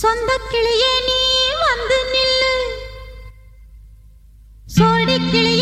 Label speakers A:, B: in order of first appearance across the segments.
A: சொந்த கிளியே நீ வந்து நில்லு. சோடி கிளி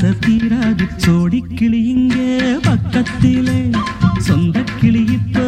B: ஆசை தீராது சோடி கிளி இங்கே பக்கத்திலே சொந்த கிளி இப்போ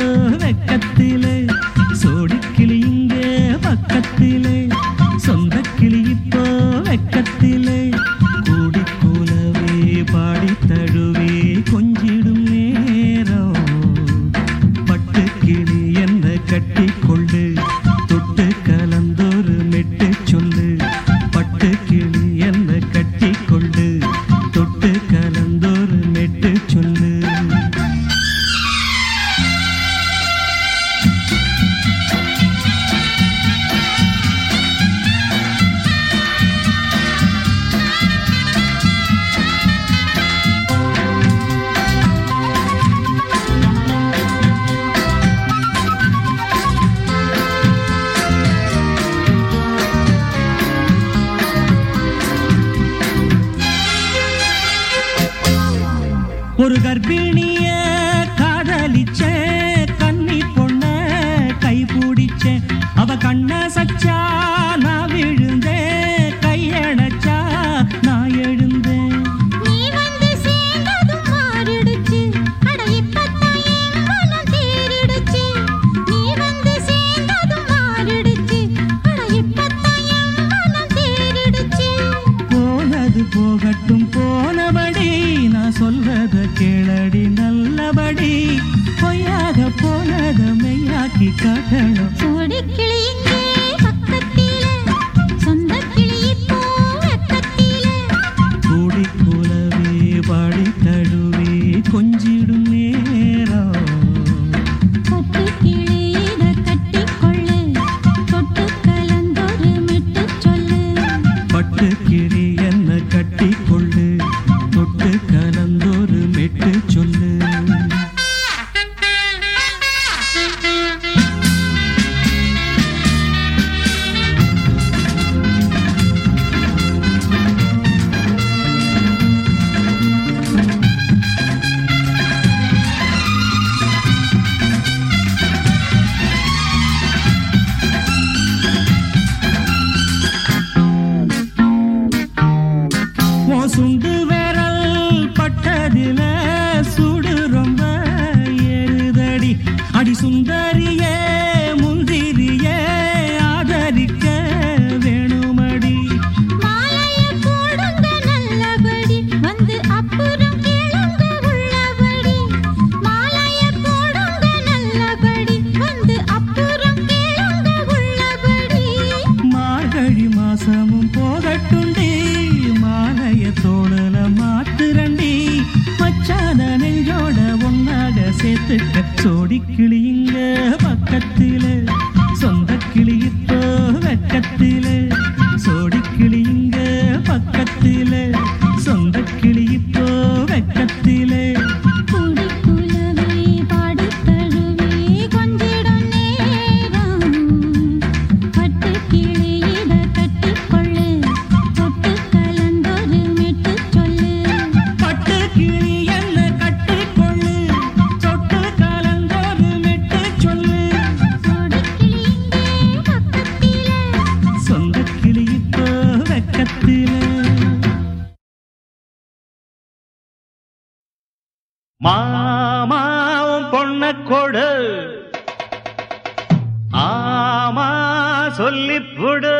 B: மாமாவும் பொண்ண கொடு.
C: ஆமா சொல்லிப்புடு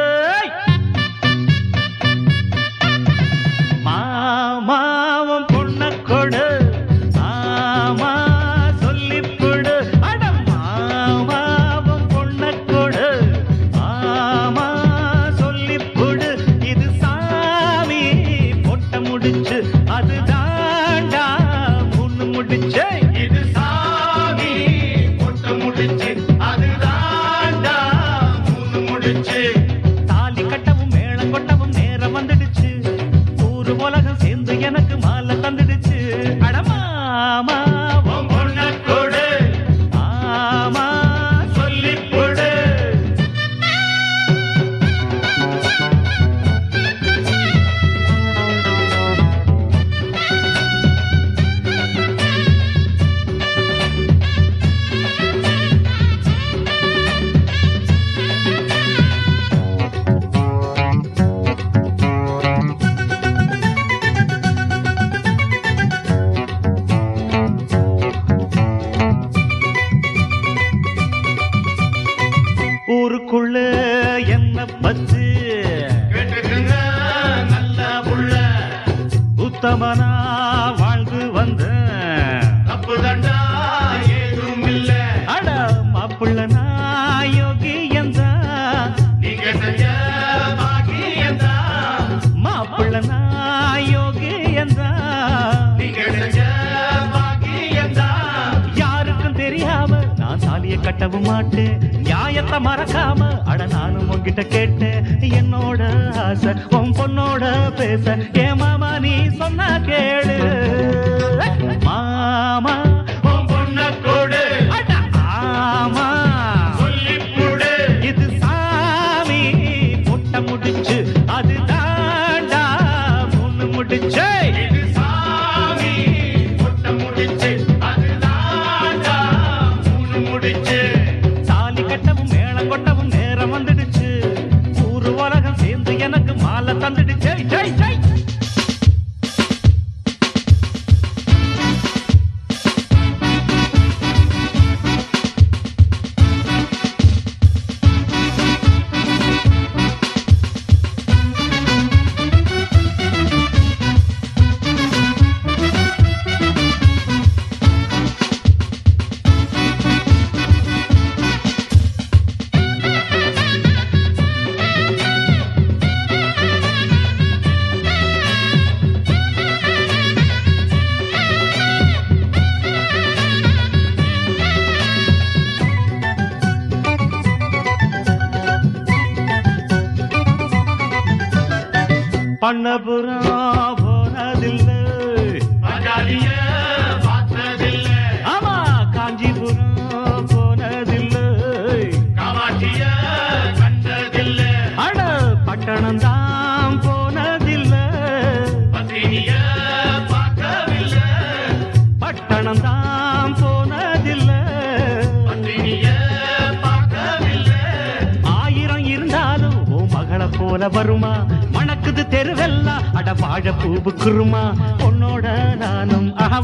C: மறக்கவும் மாட்டேன் நியாயத்தை மறக்காம அட நானும் உங்ககிட்ட கேட்டேன் என்னோட ஆசை உன் பொண்ணோட பேச. ஏ மாமா நீ சொன்னா கேளு.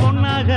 C: உன்னாக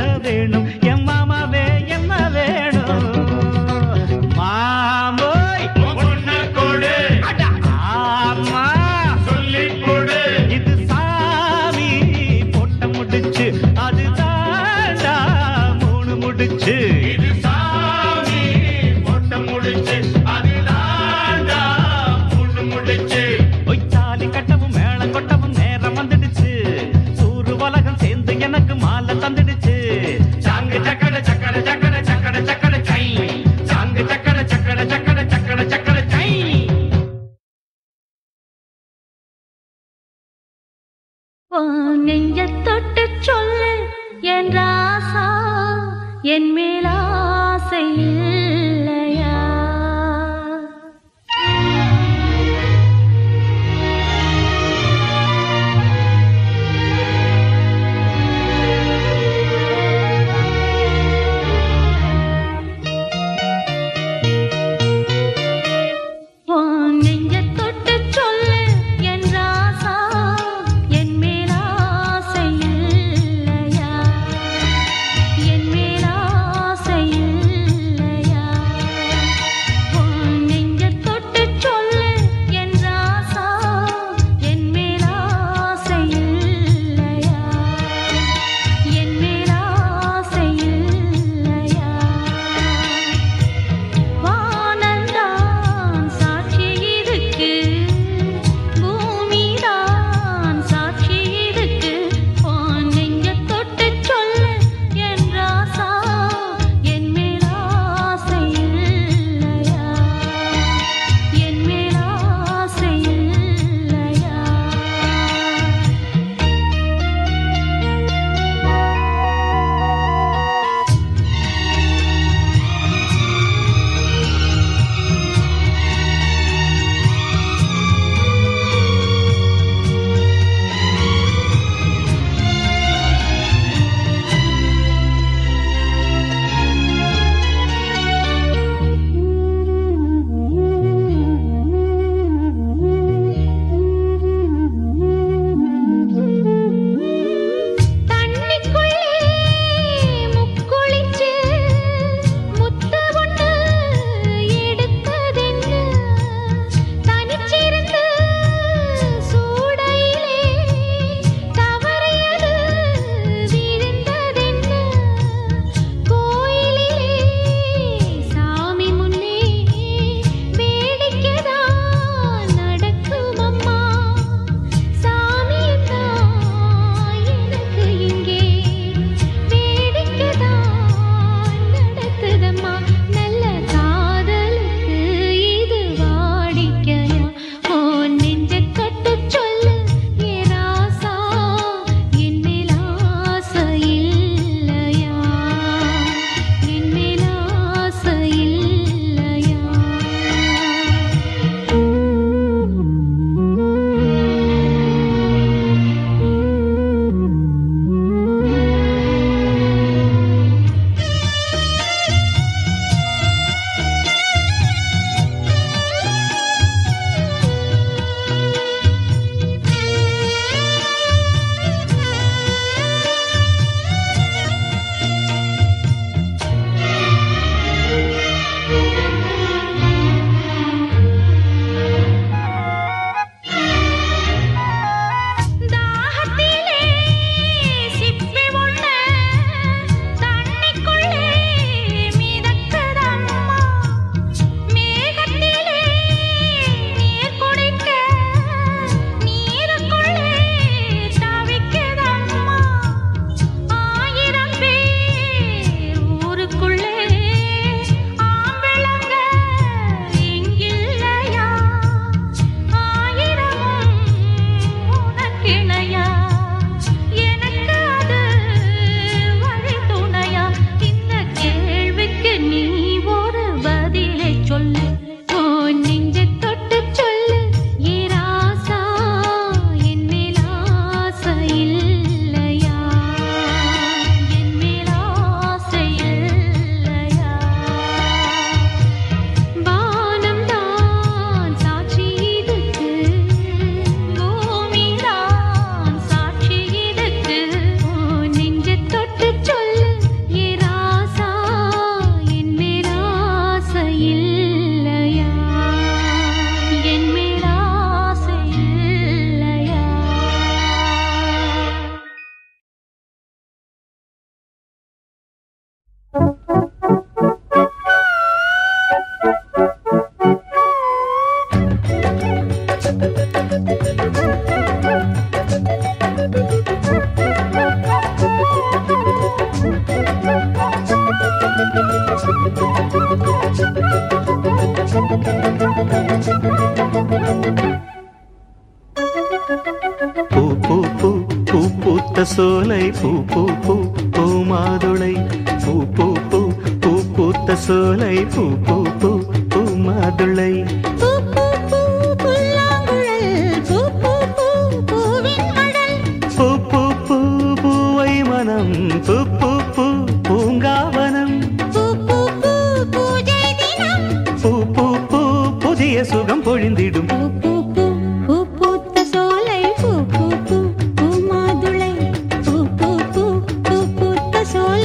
C: so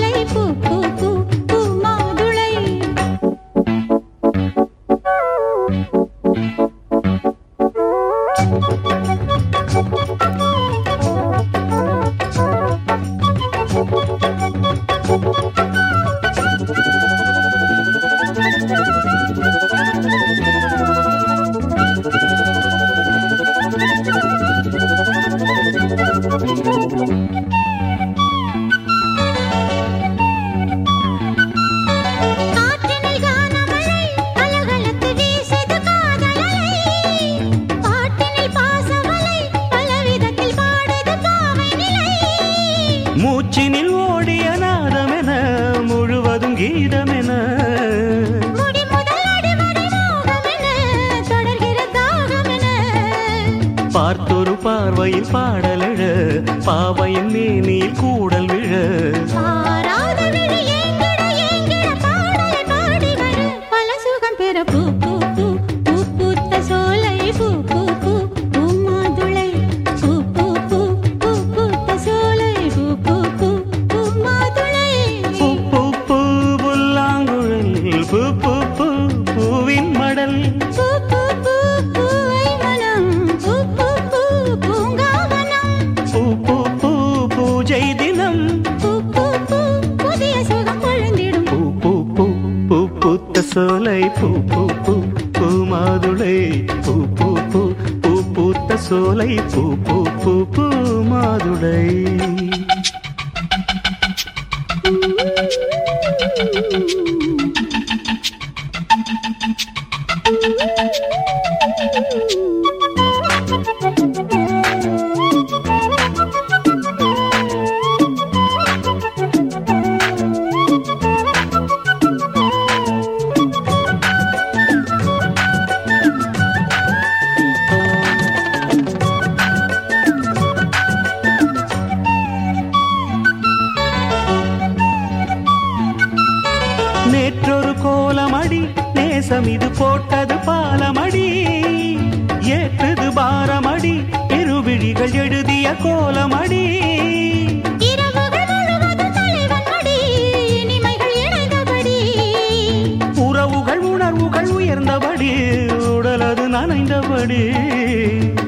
C: வாடி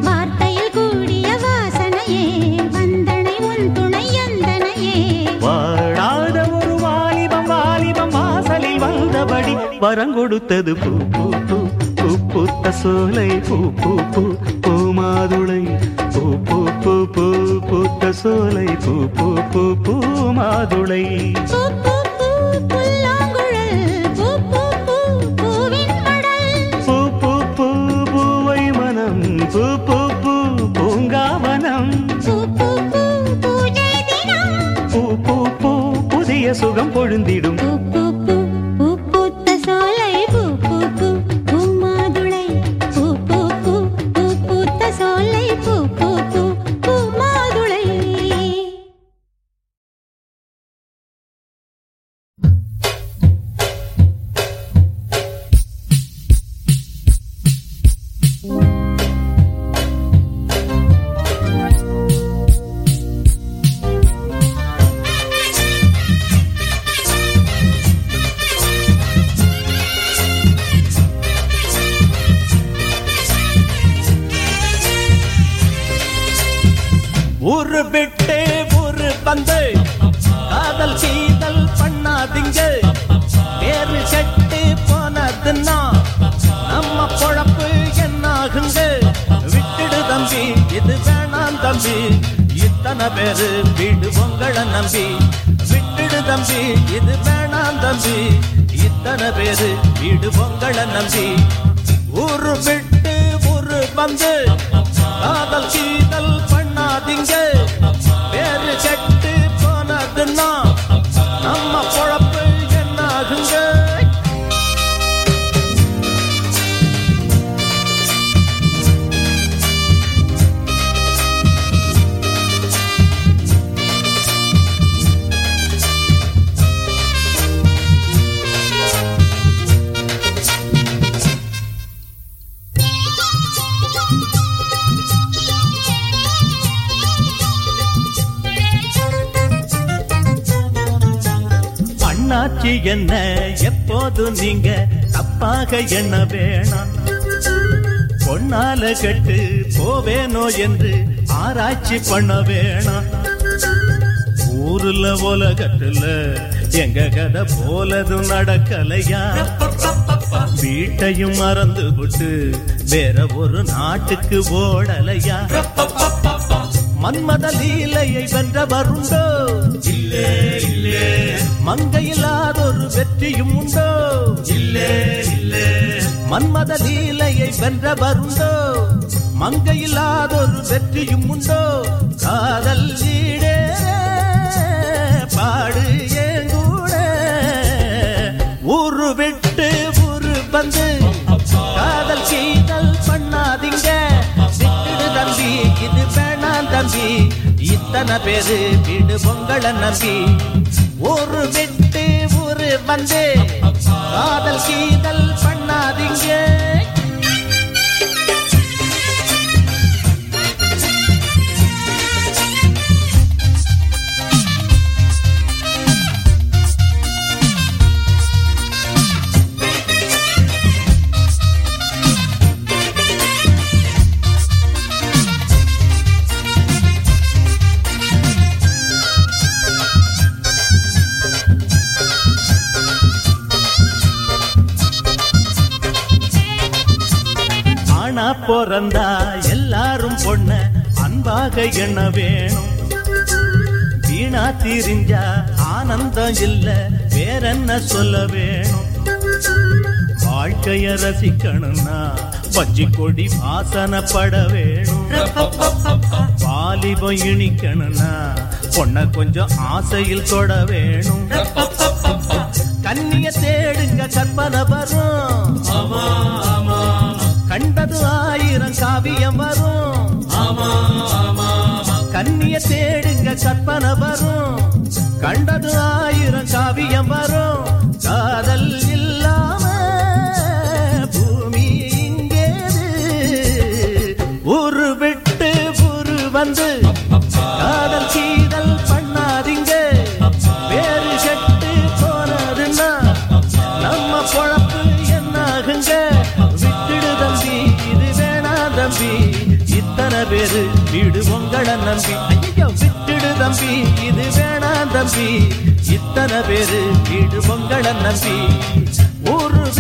A: வார்த்தையில் கூடிய வாசனையே வந்தனை உன் துணை அந்தனையே
C: வாழாத ஒரு வாலிபம் வாலிபம் வாசலில் வந்தபடி வரங்கொடுத்தது பூ பூ பூ பூ பூத்த சோலை பூ பூ பூ பூ மாதுளை பூ பூ பூ பூ பூத்த சோலை பூ பூ பூ பூ மாதுளை
A: பூ பூ பூ பூ
C: பூங்காவனம்.
A: பூ பூ பூ
C: புதிய சுகம் பொழுந்திடும். விட்டே ஊரு வந்து காதல் சீதல் பண்ணாதீங்க. வேறு செட்டு போனதுன்னா நம்ம பொழப்பு என்னாகுங்க? விட்டுடு தம்பி இது வேணாம் தம்பி. இத்தனை பேரு வீடு உங்களை நம்பி. விட்டுடு தம்பி இது வேணாம் தம்பி. இத்தனை பேரு வீடு உங்களை நம்பி. ஊரு விட்டு ஊரு வந்து காதல் சீதல் பண்ணாதீங்க.
D: அண்ணாச்சி என்ன? எப்போதும் நீங்க தப்பாக என்ன வேணாம்? பொன்னால கட்டு போவேனோ என்று ஆராய்ச்சி பண்ண வேணாம். ஊருல உலகத்துல எங்க கதை போலதும் நடக்கலையா? வீட்டையும் மறந்து விட்டு வேற ஒரு நாட்டுக்கு ஓடலையா? மன்மத லீலையை வென்றவருண்டோ? இல்லே இல்லே. மங்கையில்லாதொரு வெற்றியும் உண்டோ? இல்லே இல்லே. மன்மத லீலையை வென்றவருண்டோ? மங்கையில்லாதொரு வெற்றியும் உண்டோ? காதல் ஈடே பாடு ஏங்கூட. ஊரு விட்டு ஊரு வந்து தம்பி. இத்தனை பேரு வீடு பொங்கல நம்பி. ஒரு விட்டு ஒரு வந்து. காதல் கீதல் பண்ணாதீங்க. பிறந்தா எல்லாரும் பொண்ண அன்பாக எண்ண வேணும். வீணா திரிஞ்சா ஆனந்தம் இல்ல வேறென்ன சொல்ல வேணும்? வாழ்க்கைய ரசிக்கணும்னா பஜ்ஜி கொடி வாசனப்பட வேணும். வாலிபம் இனிக்கணும்னா பொண்ண கொஞ்சம் ஆசையில் தொட வேணும். கண்ணிய தேடுங்க கற்பனை வரும். கண்டது ஆயிரம் காவியம் வரும். கண்ணிய தேடுங்க கற்பனை வரும். கண்டது ஆயிரம் காவியம் வரும். காதல் இல்லாம பூமி இங்கேது. ஊரு விட்டு ஊரு வந்து வீடு நம்பி. விட்டுடு தம்பி இது வேணாம் தம்பி. இத்தனை பேரு வீடு உங்கள நம்பி. ஊரு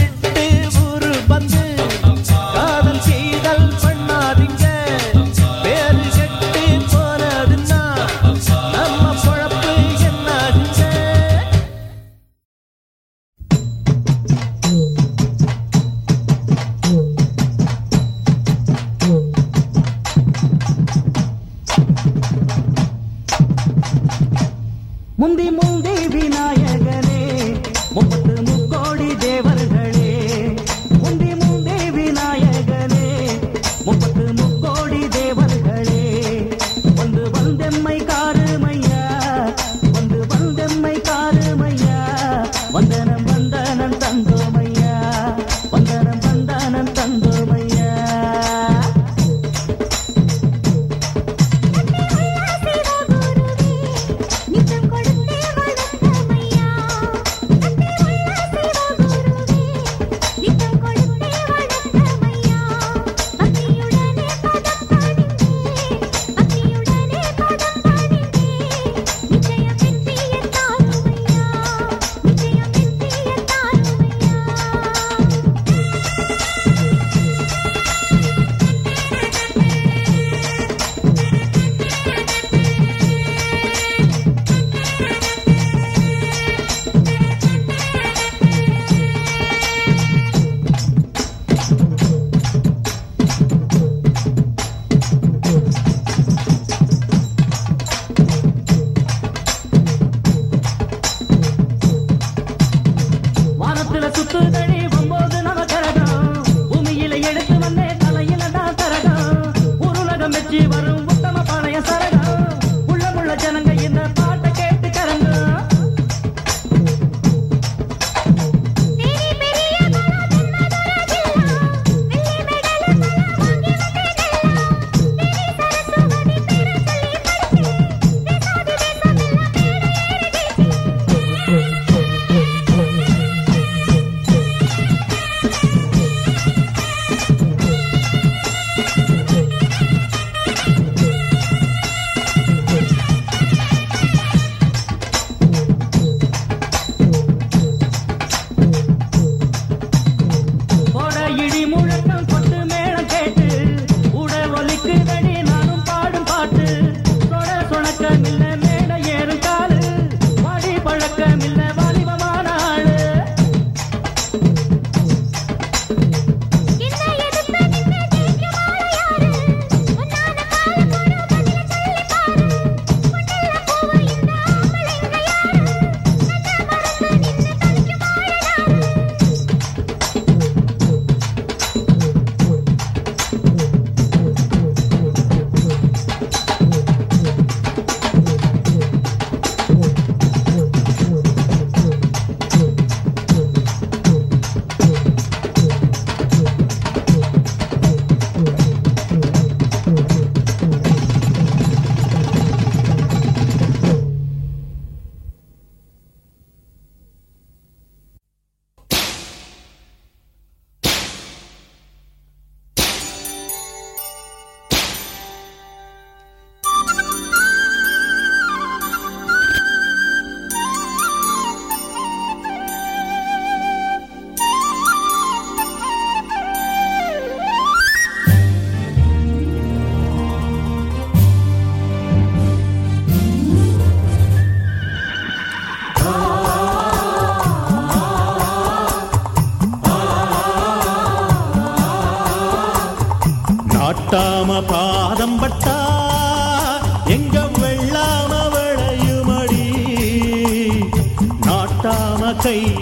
D: நாட்டாம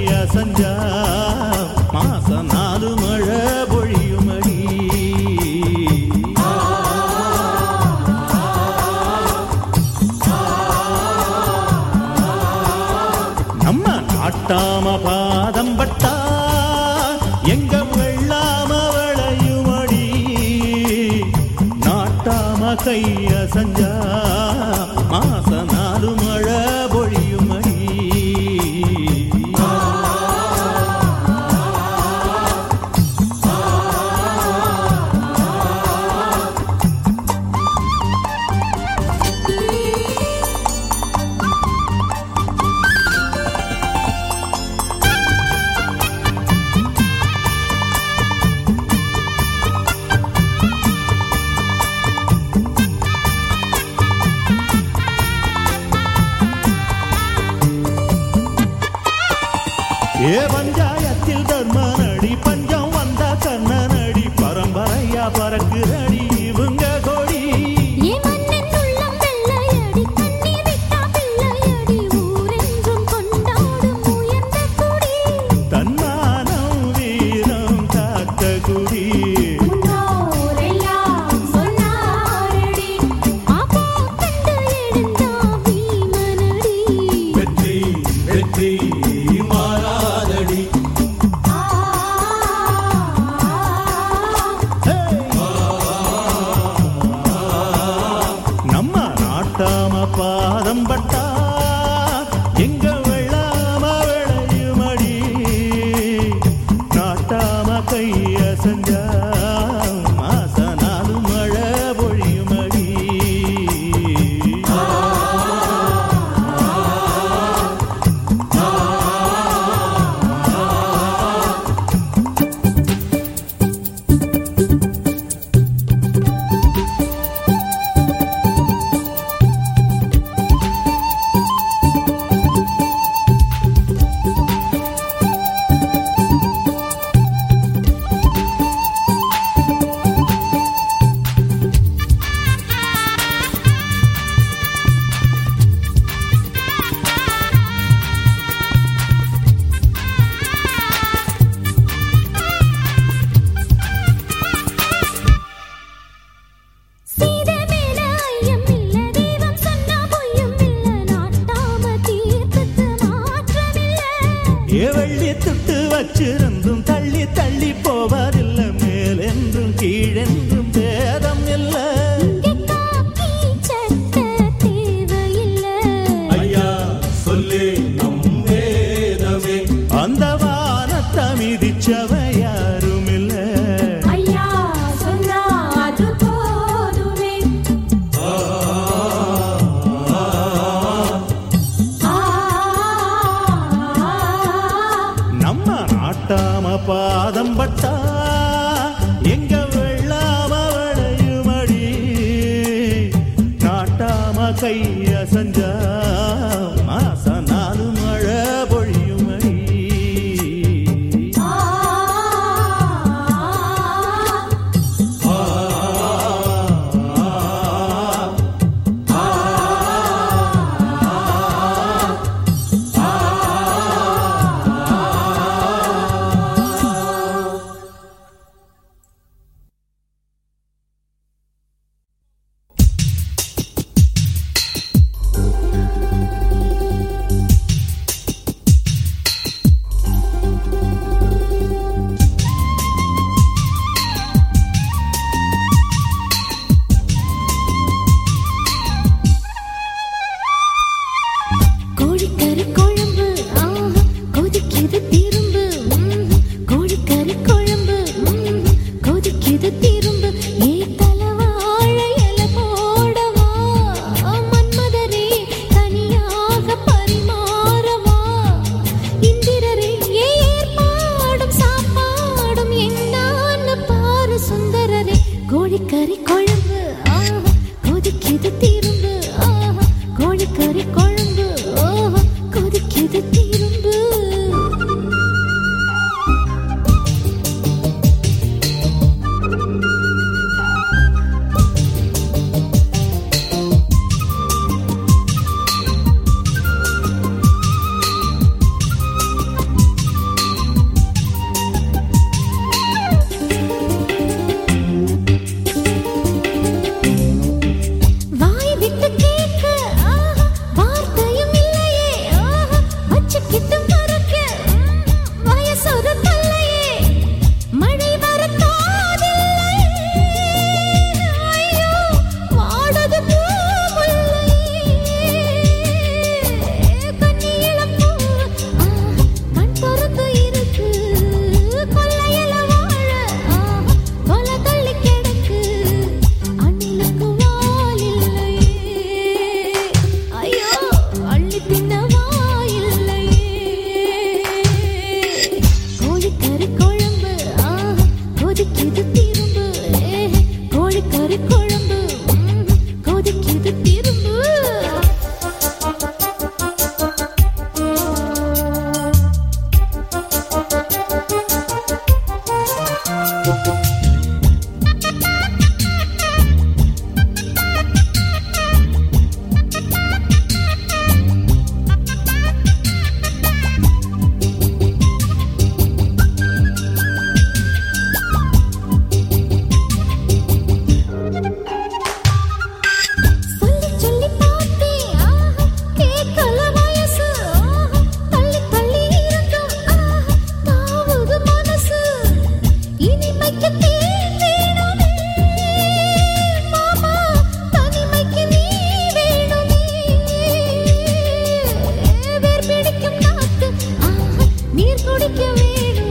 D: തമിതിച്ചവയാ to.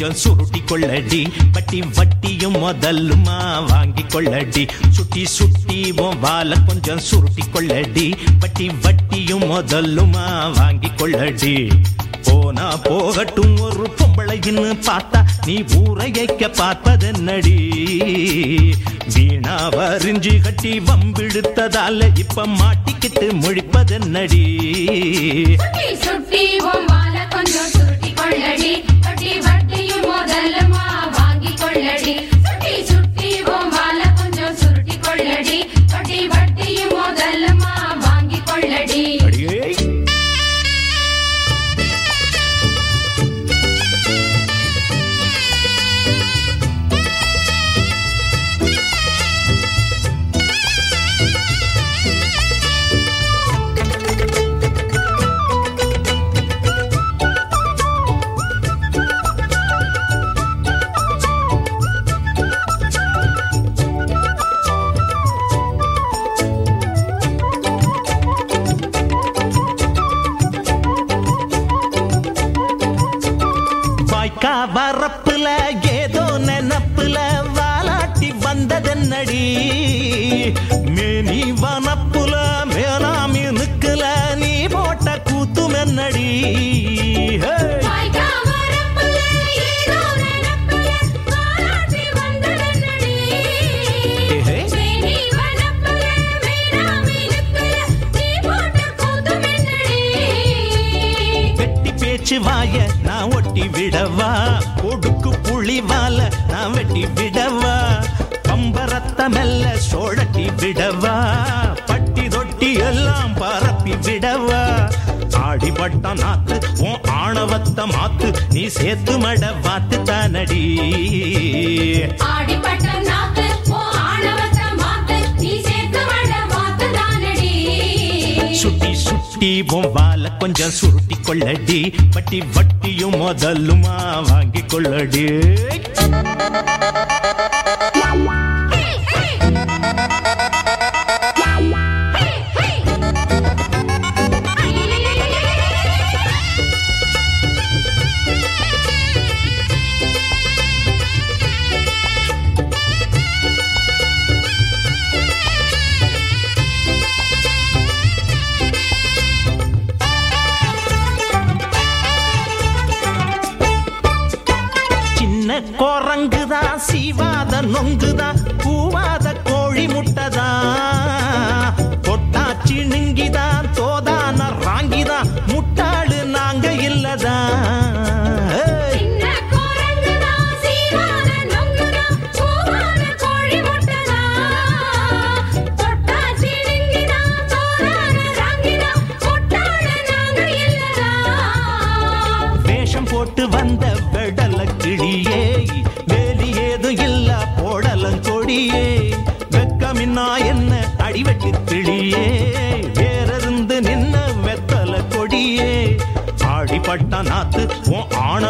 D: கொஞ்சம் சுருட்டி கொள்ளடி. பட்டி வட்டியும் முதல்லுமா வாங்கி கொள்ளடி. சுட்டி சுட்டி வால கொஞ்சம் சுருட்டி கொள்ளடி. பட்டி வட்டியும் முதல்லுமா வாங்கி கொள்ளடி. போனா போகட்டும் ஒரு பொம்பளையின்னு பார்த்தா நீ ஊரையைக்க பார்ப்பதென்னடி வீணா வரிஞ்சு கட்டி வம்பிடுத்ததால இப்ப மாட்டிக்கிட்டு முழிப்பதென்னடி?
A: சுட்டி சுட்டி கொஞ்சம் சுருட்டி கொள்ளடி.
D: ಮಗಲ್ಲಮ್ಮ ಬಾಗಿಕೊಳ್ಳಡಿ முதலுமா வாங்கிக் கொள்ளடி.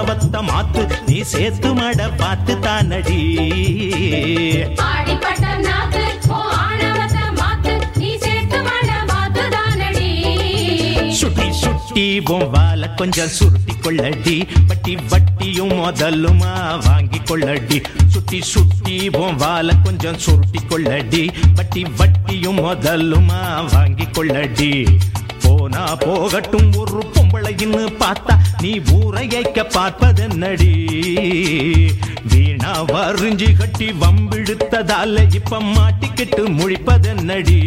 D: மண்டபத்த மாத்து நீ சேர்த்து மட பார்த்து தானடி. சுட்டி சுட்டி வால கொஞ்சம் சுருட்டி கொள்ளடி. பட்டி வட்டியும் முதலுமா வாங்கி கொள்ளடி. சுட்டி சுட்டி வால கொஞ்சம் சுருட்டி கொள்ளடி. பட்டி வட்டியும் முதலுமா வாங்கி கொள்ளடி. போனா போகட்டும் ஒரு பொம்பளைன்னு பார்த்தா நீ ஊரையைக்க பார்ப்பதென்னடி? வீணா வரிஞ்சி கட்டி வம்பிழுத்ததால இப்ப மாட்டிக்கிட்டு முழிப்பதென்னடி?